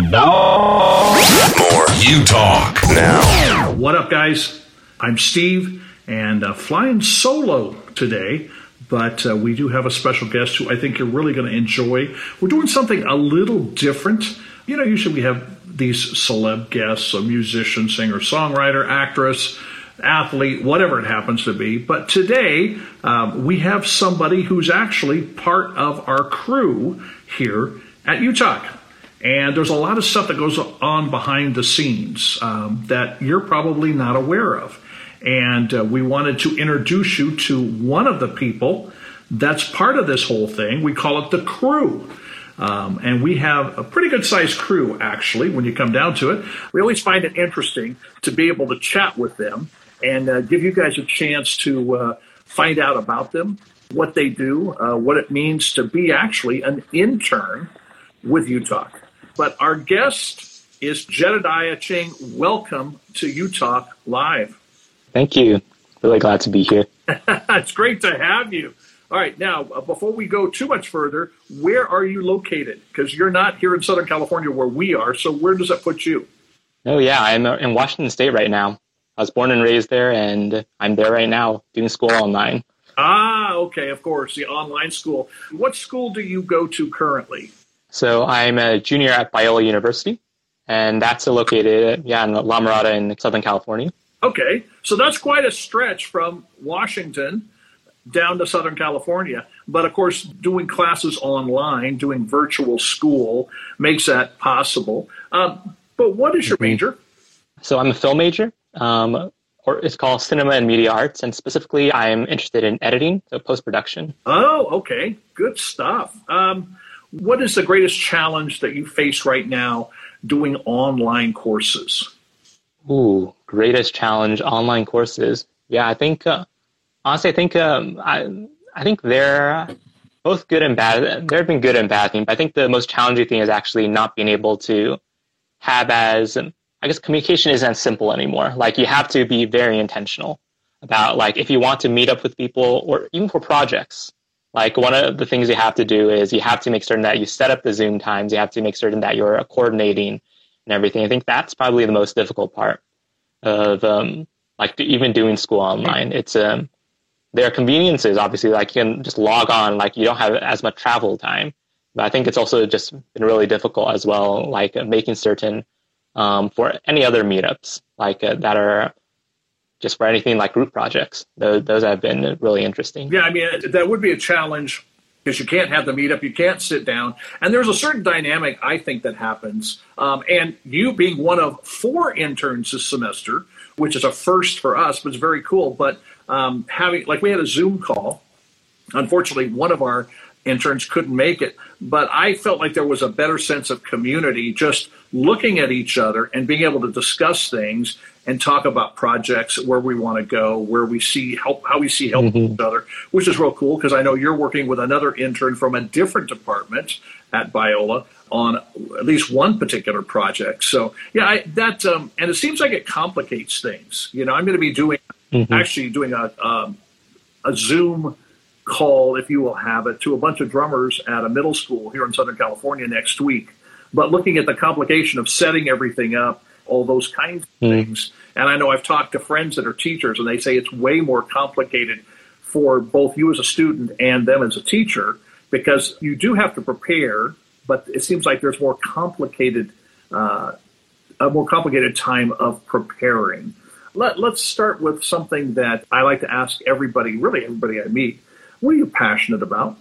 And now, more UTalk. Now. What up, guys? I'm Steve, and uh, flying solo today, but uh, we do have a special guest who I think you're really going to enjoy. We're doing something a little different. You know, usually we have these celeb guests, a musician, singer, songwriter, actress, athlete, whatever it happens to be. But today, um, we have somebody who's actually part of our crew here at UTalk. And there's a lot of stuff that goes on behind the scenes um, that you're probably not aware of. And uh, we wanted to introduce you to one of the people that's part of this whole thing. We call it the crew. Um, and we have a pretty good sized crew, actually, when you come down to it. We always find it interesting to be able to chat with them and uh, give you guys a chance to uh, find out about them, what they do, uh, what it means to be actually an intern with UTalk. But our guest is Jedidiah Cheng. Welcome to UTalk Live. Thank you. Really glad to be here. it's great to have you. All right, now uh, before we go too much further, where are you located? Because you're not here in Southern California where we are. So where does that put you? Oh yeah, I'm uh, in Washington State right now. I was born and raised there, and I'm there right now doing school online. Ah, okay, of course, the online school. What school do you go to currently? So I'm a junior at Biola University, and that's located, yeah, in La Mirada in Southern California. Okay, so that's quite a stretch from Washington down to Southern California. But of course, doing classes online, doing virtual school makes that possible. Um, but what is your mm-hmm. major? So I'm a film major, um, or it's called Cinema and Media Arts, and specifically, I'm interested in editing, so post production. Oh, okay, good stuff. Um, what is the greatest challenge that you face right now doing online courses? Ooh, greatest challenge online courses. Yeah, I think uh, honestly, I think um, I I think they're both good and bad. There have been good and bad things. But I think the most challenging thing is actually not being able to have as I guess communication isn't simple anymore. Like you have to be very intentional about like if you want to meet up with people or even for projects. Like one of the things you have to do is you have to make certain that you set up the Zoom times. You have to make certain that you're coordinating and everything. I think that's probably the most difficult part of um, like even doing school online. It's um, there are conveniences, obviously, like you can just log on, like you don't have as much travel time. But I think it's also just been really difficult as well, like making certain um, for any other meetups, like uh, that are just for anything like group projects. Those, those have been really interesting. Yeah, I mean, that would be a challenge because you can't have the meetup, you can't sit down. And there's a certain dynamic, I think, that happens. Um, and you being one of four interns this semester, which is a first for us, but it's very cool. But um, having, like, we had a Zoom call. Unfortunately, one of our interns couldn't make it, but I felt like there was a better sense of community just looking at each other and being able to discuss things and talk about projects where we want to go, where we see help, how we see help mm-hmm. each other, which is real cool because I know you're working with another intern from a different department at Biola on at least one particular project. So yeah, I, that um, and it seems like it complicates things. You know, I'm going to be doing mm-hmm. actually doing a um, a Zoom call, if you will have it, to a bunch of drummers at a middle school here in Southern California next week. But looking at the complication of setting everything up, all those kinds of mm. things. And I know I've talked to friends that are teachers, and they say it's way more complicated for both you as a student and them as a teacher because you do have to prepare, but it seems like there's more complicated, uh, a more complicated time of preparing. Let, let's start with something that I like to ask everybody, really everybody I meet. What are you passionate about?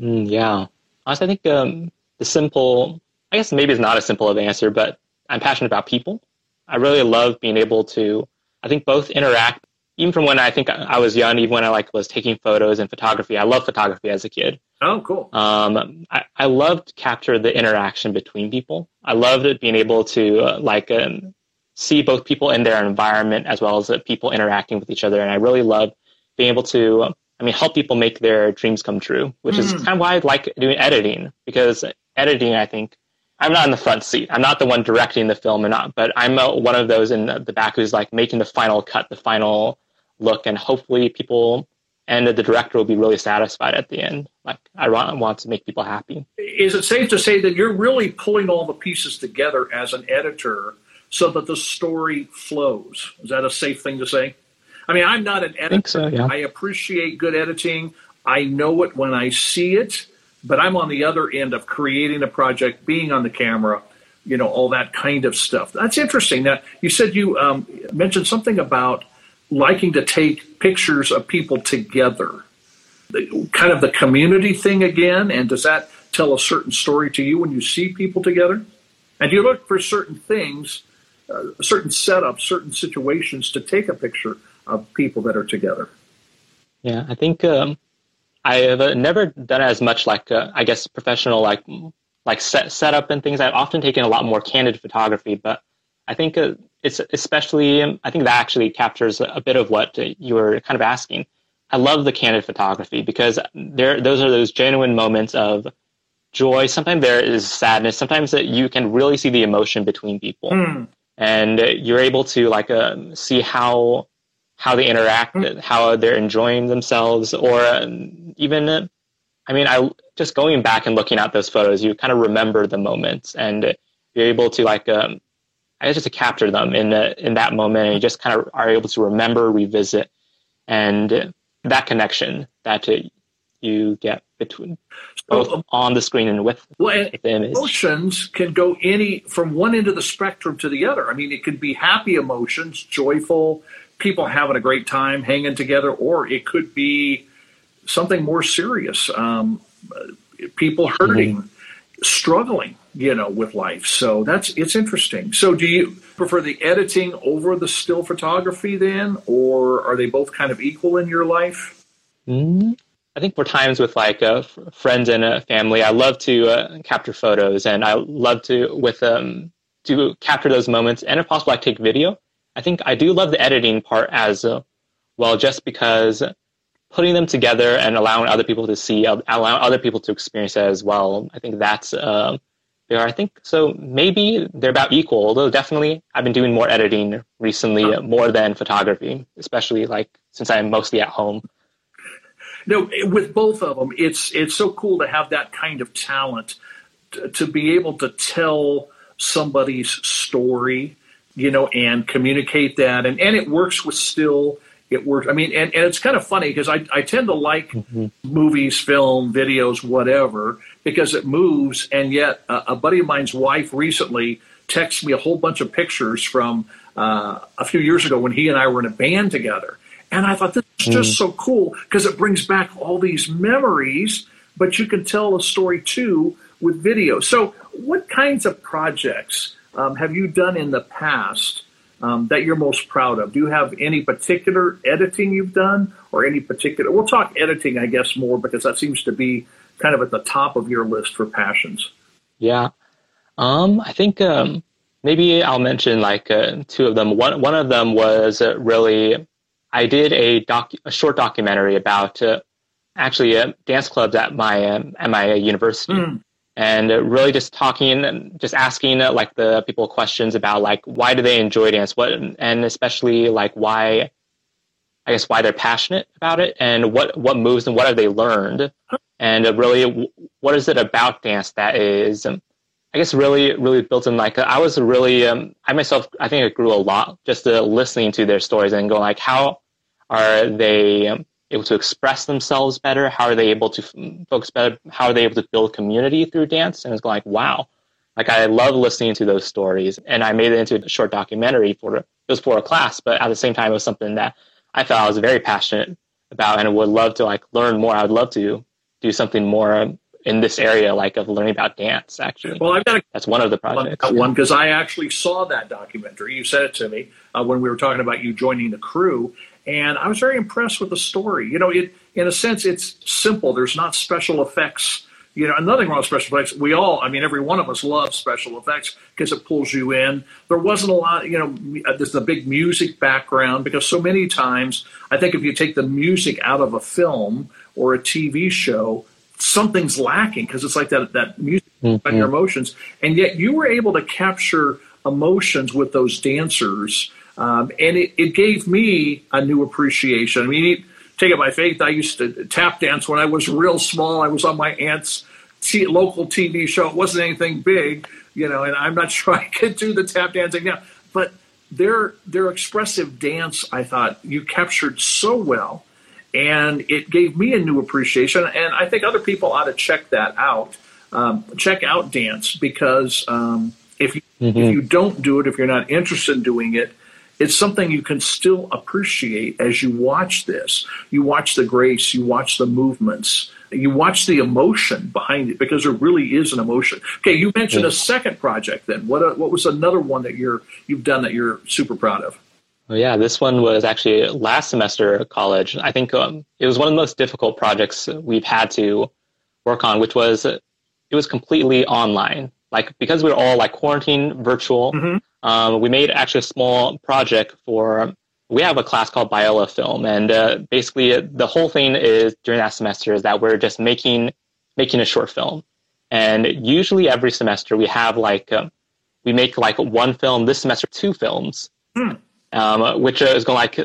Mm, yeah. Honestly, I think um, the simple, I guess maybe it's not a simple of answer, but I'm passionate about people. I really love being able to, I think, both interact, even from when I think I was young, even when I like was taking photos and photography. I love photography as a kid. Oh, cool. Um, I, I love to capture the interaction between people. I loved being able to uh, like um, see both people in their environment as well as uh, people interacting with each other. And I really love being able to I mean, help people make their dreams come true, which mm. is kind of why I like doing editing because editing, I think, I'm not in the front seat. I'm not the one directing the film, and not, but I'm a, one of those in the back who's like making the final cut, the final look, and hopefully people and the director will be really satisfied at the end. Like I want to make people happy. Is it safe to say that you're really pulling all the pieces together as an editor so that the story flows? Is that a safe thing to say? I mean, I'm not an editor. I so, yeah. I appreciate good editing. I know it when I see it, but I'm on the other end of creating a project, being on the camera, you know, all that kind of stuff. That's interesting. Now, you said you um, mentioned something about liking to take pictures of people together. The, kind of the community thing again, and does that tell a certain story to you when you see people together? And you look for certain things, uh, certain setups, certain situations to take a picture of people that are together. Yeah, I think um, I have uh, never done as much like uh, I guess professional like like set setup and things. I've often taken a lot more candid photography, but I think uh, it's especially um, I think that actually captures a bit of what you were kind of asking. I love the candid photography because there those are those genuine moments of joy. Sometimes there is sadness. Sometimes that you can really see the emotion between people, mm. and you're able to like uh, see how how they interact, mm. how they're enjoying themselves, or um, even, I mean, I just going back and looking at those photos, you kind of remember the moments, and you're able to like, um, I guess, just to capture them in in that moment, and you just kind of are able to remember, revisit, and that connection that you get between both um, on the screen and with, well, with the image. Emotions can go any from one end of the spectrum to the other. I mean, it could be happy emotions, joyful, people having a great time hanging together, or it could be something more serious. Um, people hurting, mm-hmm. struggling, you know, with life. So that's it's interesting. So do you prefer the editing over the still photography then, or are they both kind of equal in your life? Mm-hmm. I think for times with like uh, friends and a family, I love to uh, capture photos, and I love to with um to capture those moments, and if possible, I take video. I think I do love the editing part as uh, well, just because putting them together and allowing other people to see, allowing other people to experience it as well. I think that's uh, there. I think so. Maybe they're about equal. Although definitely, I've been doing more editing recently, uh, more than photography, especially like since I'm mostly at home. No, with both of them, it's it's so cool to have that kind of talent to, to be able to tell somebody's story you know, and communicate that. And, and it works with still, it works. I mean, and, and it's kind of funny because I, I tend to like mm-hmm. movies, film, videos, whatever, because it moves. And yet, uh, a buddy of mine's wife recently texted me a whole bunch of pictures from uh, a few years ago when he and I were in a band together. And I thought this is just mm. so cool because it brings back all these memories, but you can tell a story too with video. So, what kinds of projects um, have you done in the past um, that you're most proud of? Do you have any particular editing you've done or any particular? We'll talk editing, I guess, more because that seems to be kind of at the top of your list for passions. Yeah. Um, I think um, maybe I'll mention like uh, two of them. One, one of them was uh, really, I did a, doc, a short documentary about uh, actually uh, dance clubs at my, um, at my university. Mm and really just talking just asking like the people questions about like why do they enjoy dance? What and especially like why i guess why they're passionate about it and what what moves and what have they learned? And really what is it about dance that is um, i guess really really built in like i was really um, i myself i think it grew a lot just uh, listening to their stories and going like how are they um, able to express themselves better? How are they able to focus better? How are they able to build community through dance? And it's like, wow, like I love listening to those stories. And I made it into a short documentary for it was for a class, but at the same time, it was something that I felt I was very passionate about and would love to like learn more. I would love to do something more in this area, like of learning about dance. Actually, well, I've got a, that's one of the projects. One because I actually saw that documentary. You said it to me uh, when we were talking about you joining the crew, and I was very impressed with the story. You know, it in a sense it's simple. There's not special effects. You know, nothing wrong with special effects. We all, I mean, every one of us loves special effects because it pulls you in. There wasn't a lot, you know, uh, there's a big music background because so many times I think if you take the music out of a film or a TV show, something's lacking because it's like that that music mm-hmm. your emotions, and yet you were able to capture emotions with those dancers um, and it, it, gave me a new appreciation. I mean, take it by faith. I used to tap dance when I was real small. I was on my aunt's t- local TV show. It wasn't anything big, you know, and I'm not sure I could do the tap dancing now. But their their expressive dance, I thought you captured so well, and it gave me a new appreciation. And I think other people ought to check that out. Um, check out dance because um, if you, mm-hmm. if you don't do it, if you're not interested in doing it, it's something you can still appreciate as you watch this. You watch the grace, you watch the movements, you watch the emotion behind it because there really is an emotion. Okay, you mentioned a second project. Then what? Uh, what was another one that you're you've done that you're super proud of? Oh, yeah, this one was actually last semester at college. I think um, it was one of the most difficult projects we've had to work on, which was it was completely online. Like because we were all like quarantine virtual, mm-hmm. um, we made actually a small project for we have a class called Biola Film, and uh, basically the whole thing is during that semester is that we're just making making a short film, and usually every semester we have like um, we make like one film. This semester, two films, hmm. Um, which is going like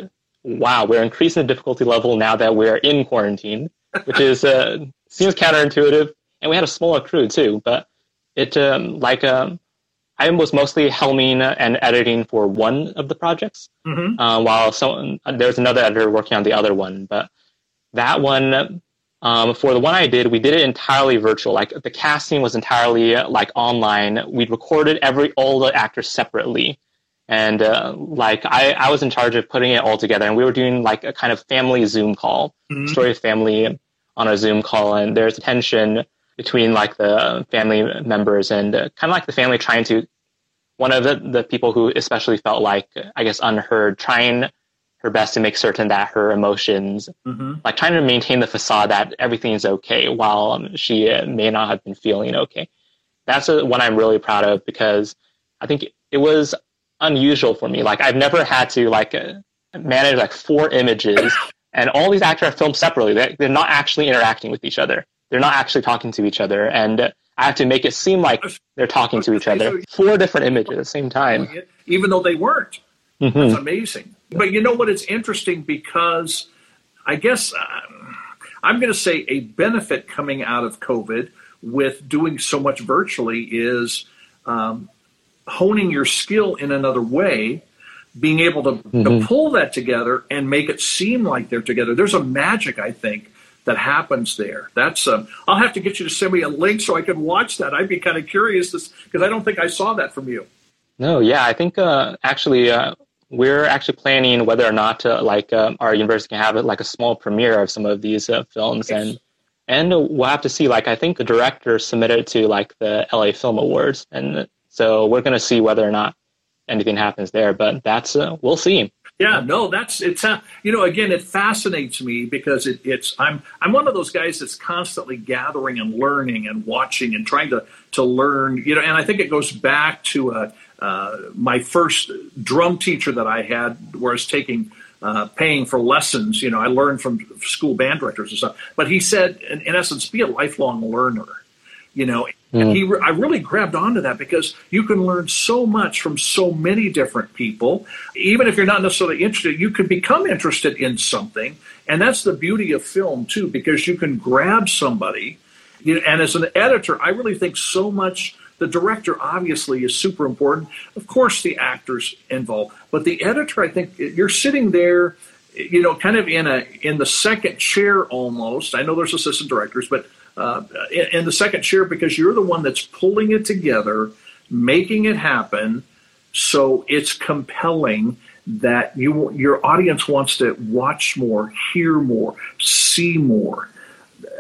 wow, we're increasing the difficulty level now that we're in quarantine, which is uh, seems counterintuitive, and we had a smaller crew too, but it um, like um, I was mostly helming and editing for one of the projects, mm-hmm. uh, while some, there's another editor working on the other one. But that one, um, for the one I did, we did it entirely virtual. Like the casting was entirely like online. We recorded every all the actors separately, and uh, like I, I was in charge of putting it all together. And we were doing like a kind of family Zoom call, mm-hmm. story of family on a Zoom call, and there's tension between like the family members and uh, kind of like the family trying to one of the, the people who especially felt like i guess unheard trying her best to make certain that her emotions mm-hmm. like trying to maintain the facade that everything is okay while um, she may not have been feeling okay that's a, one i'm really proud of because i think it was unusual for me like i've never had to like uh, manage like four images and all these actors are filmed separately they're, they're not actually interacting with each other they're not actually talking to each other. And I have to make it seem like they're talking to each other. Four different images at the same time. Even though they weren't. Mm-hmm. That's amazing. But you know what? It's interesting because I guess uh, I'm going to say a benefit coming out of COVID with doing so much virtually is um, honing your skill in another way being able to, mm-hmm. to, pull that together and make it seem like they're together. There's a magic, I think, that happens there. That's um, I'll have to get you to send me a link so I can watch that. I'd be kind of curious because I don't think I saw that from you. No, yeah, I think uh, actually uh, we're actually planning whether or not to like um, our university can have like a small premiere of some of these uh, films and and we'll have to see. Like I think the director submitted to like the LA Film Awards, and so we're going to see whether or not anything happens there. But that's uh, we'll see. Yeah, no, that's it's uh, you know again it fascinates me because it, it's I'm I'm one of those guys that's constantly gathering and learning and watching and trying to to learn you know and I think it goes back to uh, uh, my first drum teacher that I had where I was taking uh, paying for lessons you know I learned from school band directors and stuff but he said in, in essence be a lifelong learner you know and he, mm. I really grabbed onto that because you can learn so much from so many different people. Even if you're not necessarily interested, you can become interested in something. And that's the beauty of film, too, because you can grab somebody. You know, and as an editor, I really think so much. The director obviously is super important. Of course, the actors involved, but the editor, I think you're sitting there, you know, kind of in a in the second chair almost. I know there's assistant directors, but uh, in, the second chair because you're the one that's pulling it together, making it happen. So it's compelling that you your audience wants to watch more, hear more, see more.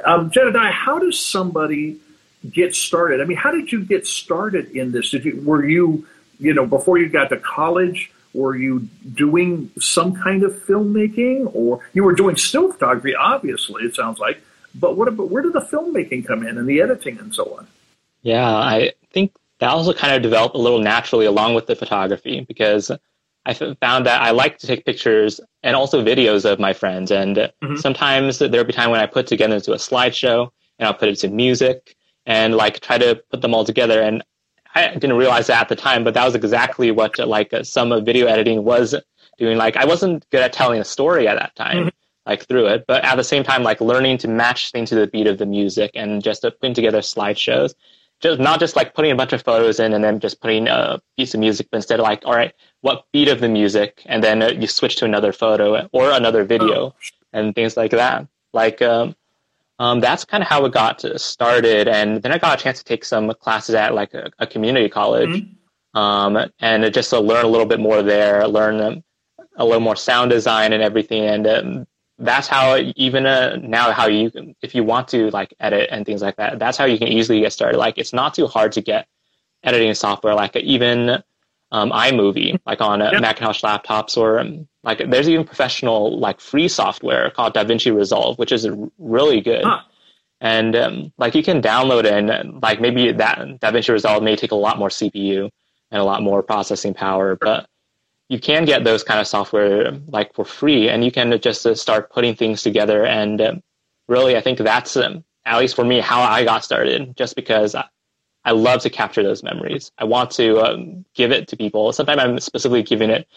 Um, Jedidiah, how does somebody get started? I mean, how did you get started in this? Did you were you you know before you got to college? Were you doing some kind of filmmaking, or you were doing still photography? Obviously, it sounds like. But what about where did the filmmaking come in and the editing and so on? Yeah, I think that also kind of developed a little naturally along with the photography because I found that I like to take pictures and also videos of my friends. And mm-hmm. sometimes there'll be time when I put together into a slideshow and I'll put it to music and like try to put them all together. And I didn't realize that at the time, but that was exactly what like some of video editing was doing. Like I wasn't good at telling a story at that time. Mm-hmm like through it, but at the same time, like learning to match things to the beat of the music and just uh, putting together slideshows. Just not just like putting a bunch of photos in and then just putting a piece of music, but instead like, all right, what beat of the music, and then uh, you switch to another photo or another video oh. and things like that. Like, um, um, that's kind of how it got started. And then I got a chance to take some classes at like a, a community college, mm-hmm. um, and just to learn a little bit more there, learn um, a little more sound design and everything. And um, that's how even uh, now how you can, if you want to like edit and things like that that's how you can easily get started. Like it's not too hard to get editing software like even um, iMovie like on uh, Macintosh laptops or um, like there's even professional like free software called DaVinci Resolve which is really good. Huh. and um, like you can download it and like maybe that DaVinci Resolve may take a lot more CPU and a lot more processing power but you can get those kind of software like for free and you can just uh, start putting things together and uh, really i think that's um, at least for me how i got started just because I, I love to capture those memories. I want to um, give it to people. Sometimes i'm specifically giving it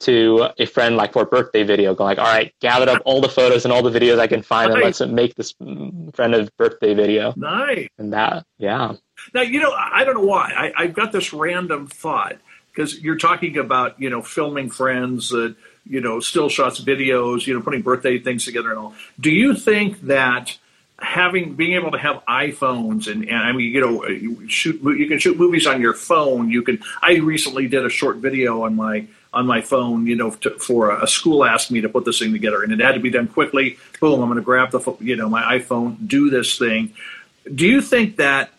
to a friend like for a birthday video going like all right gathered up all the photos and all the videos i can find nice. and let's make this mm, friend a birthday video. Nice. And that yeah. Now you know i don't know why. I, i've got this random thought because you're talking about you know filming friends that you know still shots videos you know putting birthday things together and all. Do you think that having being able to have iPhones and, and I mean you know you shoot you can shoot movies on your phone you can I recently did a short video on my on my phone you know to, for a, a school asked me to put this thing together and it had to be done quickly. Boom I'm going to grab the you know my iPhone do this thing. Do you think that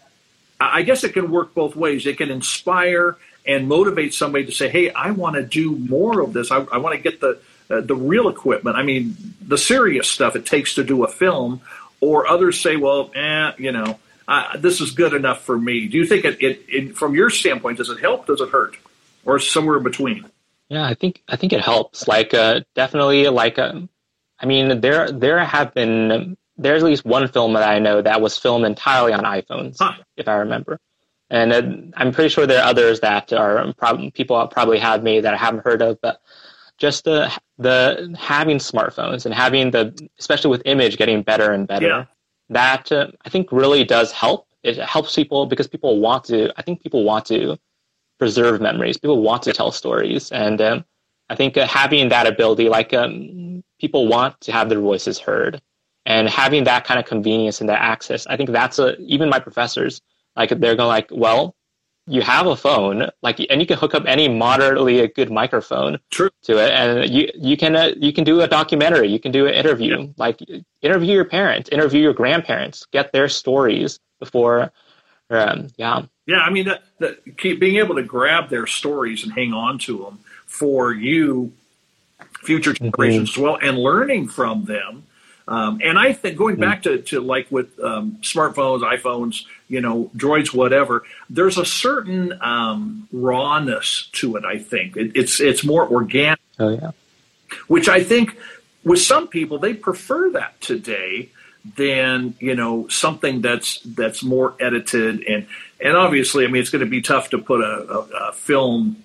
I guess it can work both ways. It can inspire and motivate somebody to say, "Hey, I want to do more of this. I, I want to get the uh, the real equipment. I mean, the serious stuff it takes to do a film." Or others say, "Well, eh, you know, uh, this is good enough for me." Do you think it, it, it, from your standpoint, does it help? Does it hurt, or somewhere in between? Yeah, I think I think it helps. Like, uh, definitely, like, um, I mean, there there have been there's at least one film that I know that was filmed entirely on iPhones, huh. if I remember. And uh, I'm pretty sure there are others that are prob- people probably have made that I haven't heard of, but just the the having smartphones and having the especially with image getting better and better. Yeah. That uh, I think really does help. It helps people because people want to. I think people want to preserve memories. People want to tell stories, and um, I think uh, having that ability, like um, people want to have their voices heard, and having that kind of convenience and that access. I think that's a even my professors like they're going like, well, you have a phone, like, and you can hook up any moderately good microphone True. to it, and you you can uh, you can do a documentary, you can do an interview, yeah. like interview your parents, interview your grandparents, get their stories before, um, yeah. Yeah, I mean, that, that, keep being able to grab their stories and hang on to them for you, future mm-hmm. generations mm-hmm. as well, and learning from them um, and I think going back to, to like with um, smartphones, iPhones, you know, droids, whatever, there's a certain um, rawness to it. I think it, it's it's more organic. Oh yeah. Which I think with some people they prefer that today than you know something that's that's more edited and and obviously I mean it's going to be tough to put a, a, a film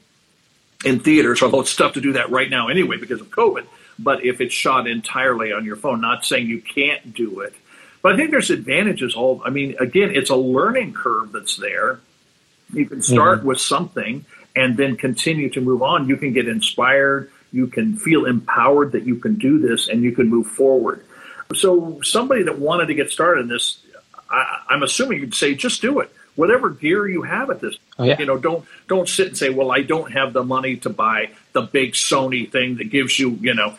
in theaters, although it's tough to do that right now anyway because of COVID but if it's shot entirely on your phone, not saying you can't do it. But I think there's advantages. All I mean, again, it's a learning curve that's there. You can start mm-hmm. with something and then continue to move on. You can get inspired. You can feel empowered that you can do this and you can move forward. So somebody that wanted to get started in this, I, I'm assuming you'd say, just do it whatever gear you have at this. Oh, yeah. You know, don't don't sit and say, "Well, I don't have the money to buy the big Sony thing that gives you, you know,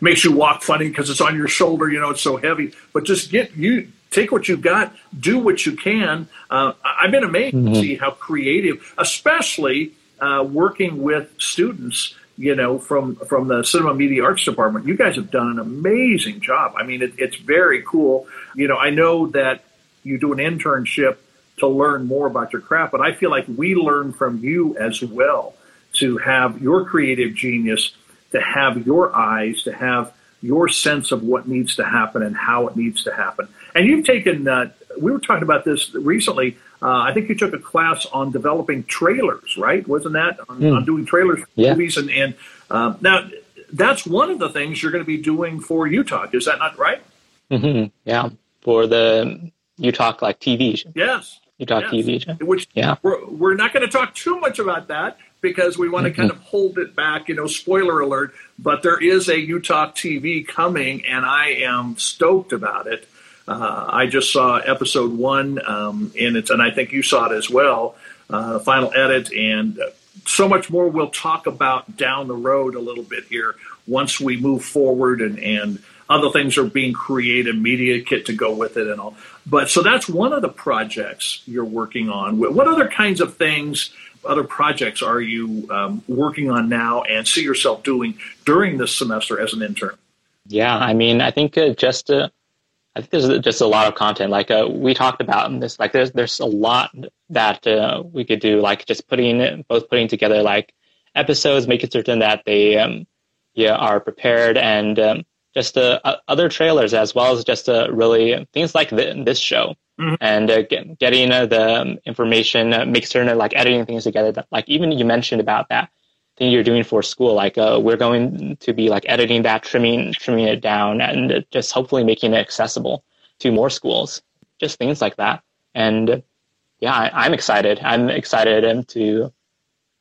makes you walk funny because it's on your shoulder. You know, it's so heavy." But just get you take what you've got, do what you can. Uh, I've been amazed mm-hmm. to see how creative, especially uh, working with students. You know, from from the Cinema Media Arts Department, you guys have done an amazing job. I mean, it, it's very cool. You know, I know that you do an internship to learn more about your craft. But I feel like we learn from you as well to have your creative genius, to have your eyes, to have your sense of what needs to happen and how it needs to happen. And you've taken, uh, we were talking about this recently. Uh, I think you took a class on developing trailers, right? Wasn't that on, mm. on doing trailers for yeah. movies? And, and uh, now, that's one of the things you're going to be doing for UTalk. Is that not right? Mm-hmm. Yeah, for the UTalk like TV. Yes. UTalk yes. TV. Which yeah. we're, we're not going to talk too much about that because we want to mm-hmm. kind of hold it back, you know, spoiler alert, but there is a UTalk TV coming and I am stoked about it. Uh, I just saw episode one um, and it's, and I think you saw it as well, uh, final edit and so much more we'll talk about down the road a little bit here once we move forward and, and other things are being created, media kit to go with it and all. But so that's one of the projects you're working on. What other kinds of things, other projects are you um, working on now and see yourself doing during this semester as an intern? Yeah, I mean, I think uh, just uh, I think there's just a lot of content. Like uh, we talked about in this, like there's there's a lot that uh, we could do. Like just putting both putting together like episodes, making certain that they um, yeah are prepared, and um, just uh, other trailers as well as just uh, really things like the, this show mm-hmm. and uh, get, getting uh, the um, information, uh, make certain like editing things together. That, like even you mentioned about that thing you're doing for school. Like uh, we're going to be like editing that, trimming trimming it down, and just hopefully making it accessible to more schools. Just things like that. And yeah, I, am excited. I'm excited um, to,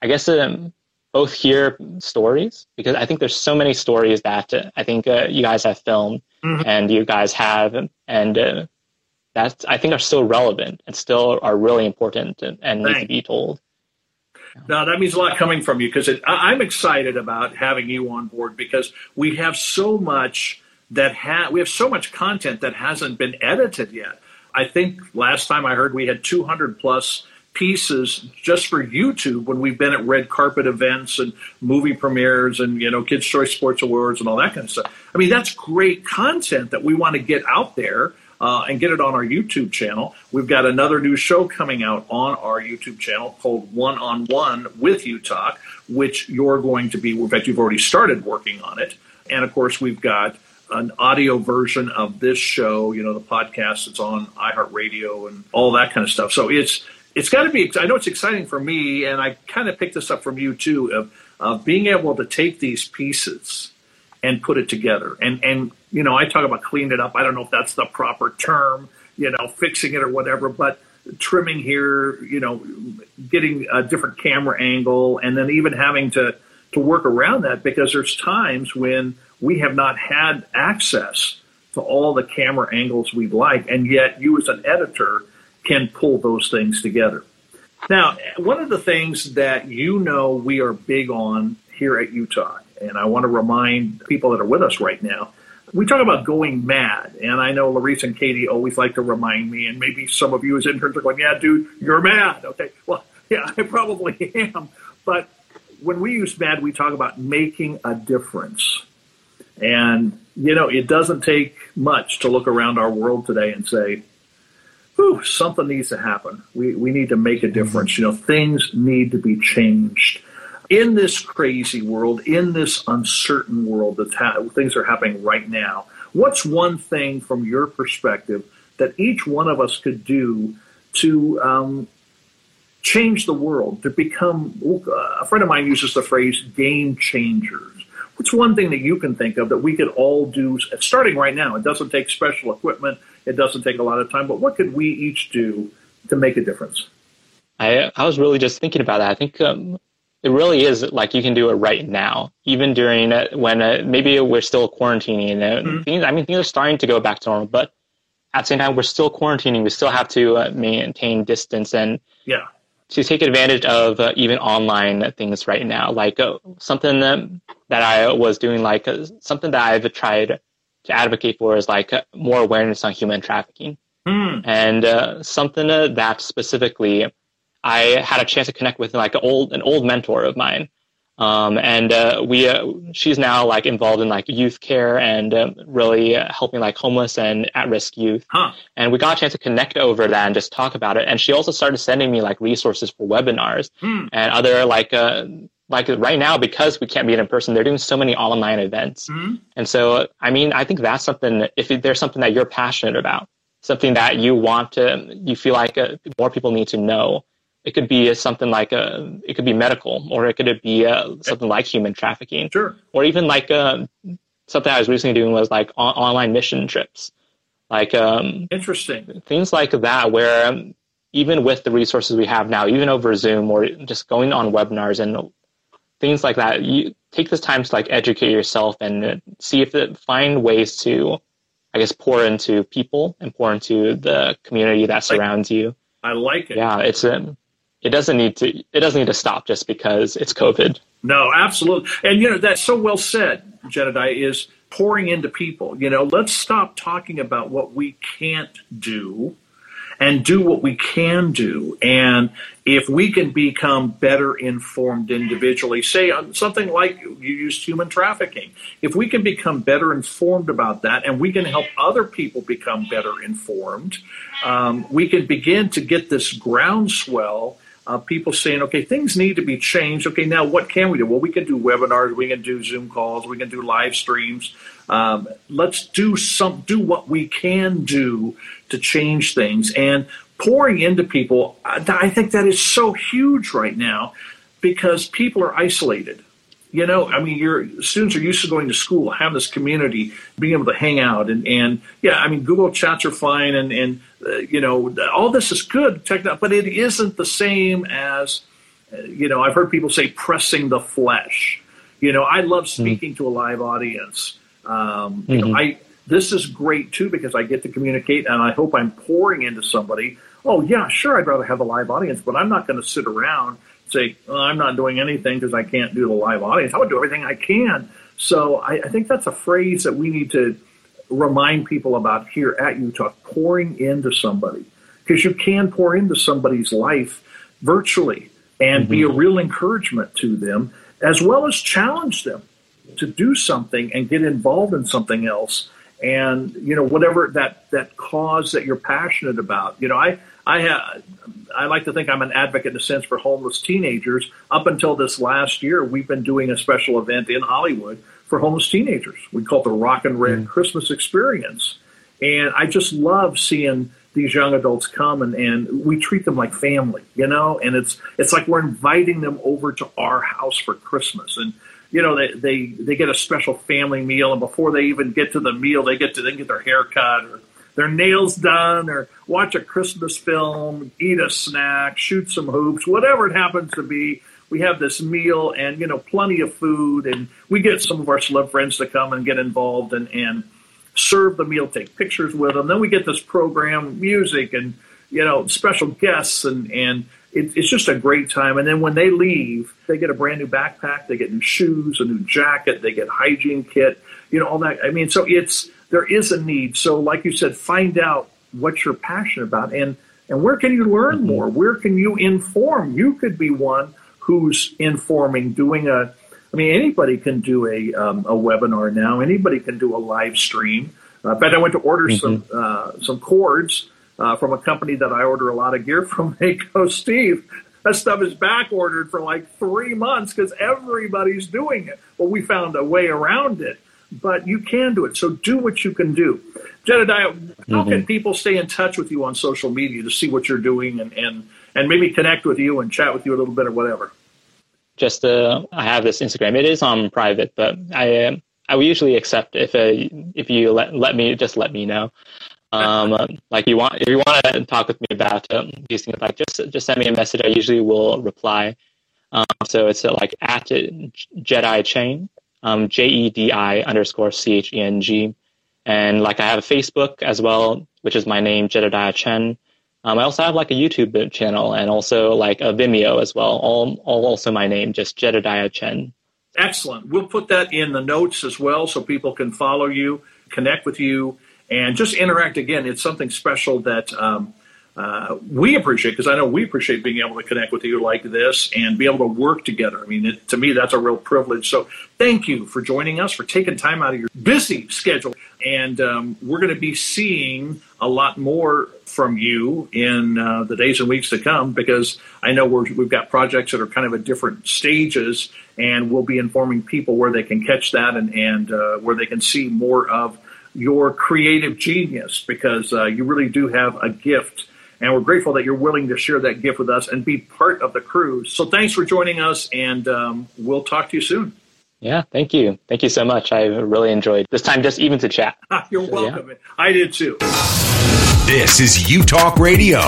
I guess, um, both hear stories because I think there's so many stories that uh, I think uh, you guys have filmed mm-hmm. and you guys have, and uh, that I think are still relevant and still are really important and, and need to be told. Now that means a lot coming from you because I'm excited about having you on board because we have so much that ha- we have so much content that hasn't been edited yet. I think last time I heard we had 200 plus pieces just for YouTube when we've been at red carpet events and movie premieres and you know Kids Choice Sports Awards and all that kind of stuff. I mean that's great content that we want to get out there uh, and get it on our YouTube channel. We've got another new show coming out on our YouTube channel called One on One with UTalk, which you're going to be. In fact, you've already started working on it, and of course we've got an audio version of this show, you know, the podcast that's on iHeartRadio and all that kind of stuff. So it's it's got to be. I know it's exciting for me, and I kind of picked this up from you too of, being able to take these pieces and put it together. And and you know, I talk about cleaning it up. I don't know if that's the proper term, you know, fixing it or whatever, but trimming here, you know, getting a different camera angle, and then even having to to work around that because there's times when we have not had access to all the camera angles we'd like, and yet you as an editor can pull those things together. Now, one of the things that you know we are big on here at UTalk, and I want to remind people that are with us right now, we talk about going mad, and I know Larissa and Katie always like to remind me, and maybe some of you as interns are going, "Yeah, dude, you're mad." Okay, well, yeah, I probably am, but when we use mad, we talk about making a difference. And, you know, it doesn't take much to look around our world today and say, whew, something needs to happen. We, we need to make a difference. You know, things need to be changed. In this crazy world, in this uncertain world that ha- things are happening right now, what's one thing from your perspective that each one of us could do to um, change the world, to become, uh, a friend of mine uses the phrase game changers. What's one thing that you can think of that we could all do starting right now? It doesn't take special equipment. It doesn't take a lot of time, but what could we each do to make a difference? I, I was really just thinking about that. I think um, it really is like you can do it right now, even during uh, when uh, maybe we're still quarantining. Uh, mm-hmm. things, I mean, things are starting to go back to normal, but at the same time, we're still quarantining. We still have to uh, maintain distance and yeah to take advantage of uh, even online things right now, like uh, something that, that I was doing, like uh, something that I've tried to advocate for is like more awareness on human trafficking. Mm. And uh, something uh, that specifically I had a chance to connect with like an old, an old mentor of mine um, and uh, we, uh, she's now like involved in like youth care and um, really uh, helping like homeless and at-risk youth. Huh. And we got a chance to connect over that and just talk about it. And she also started sending me like resources for webinars hmm. and other like, uh, like right now because we can't meet in person, they're doing so many online events. Hmm. And so, I mean, I think that's something. If there's something that you're passionate about, something that you want to, you feel like uh, more people need to know it could be something like a, it could be medical, or it could be uh, something like human trafficking, sure, or even like uh, something I was recently doing was like on- online mission trips, like um, interesting things like that, where um, even with the resources we have now, even over Zoom or just going on webinars and things like that, you take this time to like educate yourself and see if it, find ways to, I guess, pour into people and pour into the community that surrounds you. I like it. Yeah, it's um, it doesn't need to it doesn't need to stop just because it's COVID. No, absolutely. And you know that's so well said, Jedidiah, is pouring into people. You know, let's stop talking about what we can't do and do what we can do. And if we can become better informed individually, say on something like you used human trafficking, if we can become better informed about that and we can help other people become better informed, um, we can begin to get this groundswell uh, people saying, okay, things need to be changed. Okay, now what can we do? Well, we can do webinars, we can do Zoom calls, we can do live streams. Um, let's do some, do what we can do to change things. And pouring into people, I think that is so huge right now because people are isolated. You know, I mean, your students are used to going to school, having this community, being able to hang out, and, and yeah, I mean, Google chats are fine, and and uh, you know, all this is good, techno- but it isn't the same as, uh, you know, I've heard people say pressing the flesh. You know, I love hmm. speaking mm to a live audience. Um, mm-hmm. You know, mm-hmm. I this is great too because I get to communicate, and I hope I'm pouring into somebody. Oh yeah, sure, I'd rather have a live audience, but I'm not going to sit around and say, oh, I'm not doing anything because I can't do the live audience. I would do everything I can. So I, I think that's a phrase that we need to remind people about here at UTalk, pouring into somebody. Because you can pour into somebody's life virtually and mm-hmm. be a real encouragement to them, as well as challenge them to do something and get involved in something else. And, you know, whatever that, that cause that you're passionate about. You know, I, I have, I like to think I'm an advocate in a sense for homeless teenagers. Up until this last year, we've been doing a special event in Hollywood for homeless teenagers. We call it the Rock and Red mm. Christmas Experience. And I just love seeing these young adults come and, and we treat them like family, you know, and it's it's like we're inviting them over to our house for Christmas. And you know, they, they, they get a special family meal and before they even get to the meal they get to they get their hair cut or their nails done or watch a Christmas film, eat a snack, shoot some hoops, whatever it happens to be. We have this meal and, you know, plenty of food and we get some of our celeb friends to come and get involved and, and serve the meal, take pictures with them. Then we get this program, music and, you know, special guests and, and it, it's just a great time. And then when they leave, they get a brand new backpack, they get new shoes, a new jacket, they get hygiene kit, you know, all that. I mean, so it's, there is a need. So, like you said, find out what you're passionate about and and where can you learn mm-hmm. more? Where can you inform? You could be one who's informing, doing a. I mean, anybody can do a um, a webinar now. Anybody can do a live stream. Uh, in fact, I went to order mm-hmm. some uh, some cords uh, from a company that I order a lot of gear from. Go, Steve, that stuff is back ordered for like three months because everybody's doing it. Well, we found a way around it but you can do it. So do what you can do. Jedidiah, how mm-hmm. can people stay in touch with you on social media to see what you're doing and, and, and maybe connect with you and chat with you a little bit or whatever? Just uh, I have this Instagram. It is on private, but I uh, I will usually accept if uh, if you let let me just let me know. Um, like you want if you want to talk with me about um, these things, like just just send me a message. I usually will reply. Um, so it's uh, like at Jedi Cheng um, J E D I underscore C H E N G. And like I have a Facebook as well, which is my name, Jedidiah Cheng. Um, I also have like a YouTube channel and also like a Vimeo as well. All, all also my name, just Jedidiah Cheng. Excellent. We'll put that in the notes as well so people can follow you, connect with you, and just interact again. It's something special that um, uh, we appreciate because I know we appreciate being able to connect with you like this and be able to work together. I mean, it, to me, that's a real privilege. So thank you for joining us, for taking time out of your busy schedule. And um, we're going to be seeing a lot more from you in uh, the days and weeks to come because I know we have got projects that are kind of at different stages and we'll be informing people where they can catch that and, and uh, where they can see more of your creative genius because uh, you really do have a gift And we're grateful that you're willing to share that gift with us and be part of the crew. So thanks for joining us, and um, we'll talk to you soon. Yeah, thank you. Thank you so much. I really enjoyed this time just even to chat. You're welcome. Yeah. I did too. This is UTalk Radio.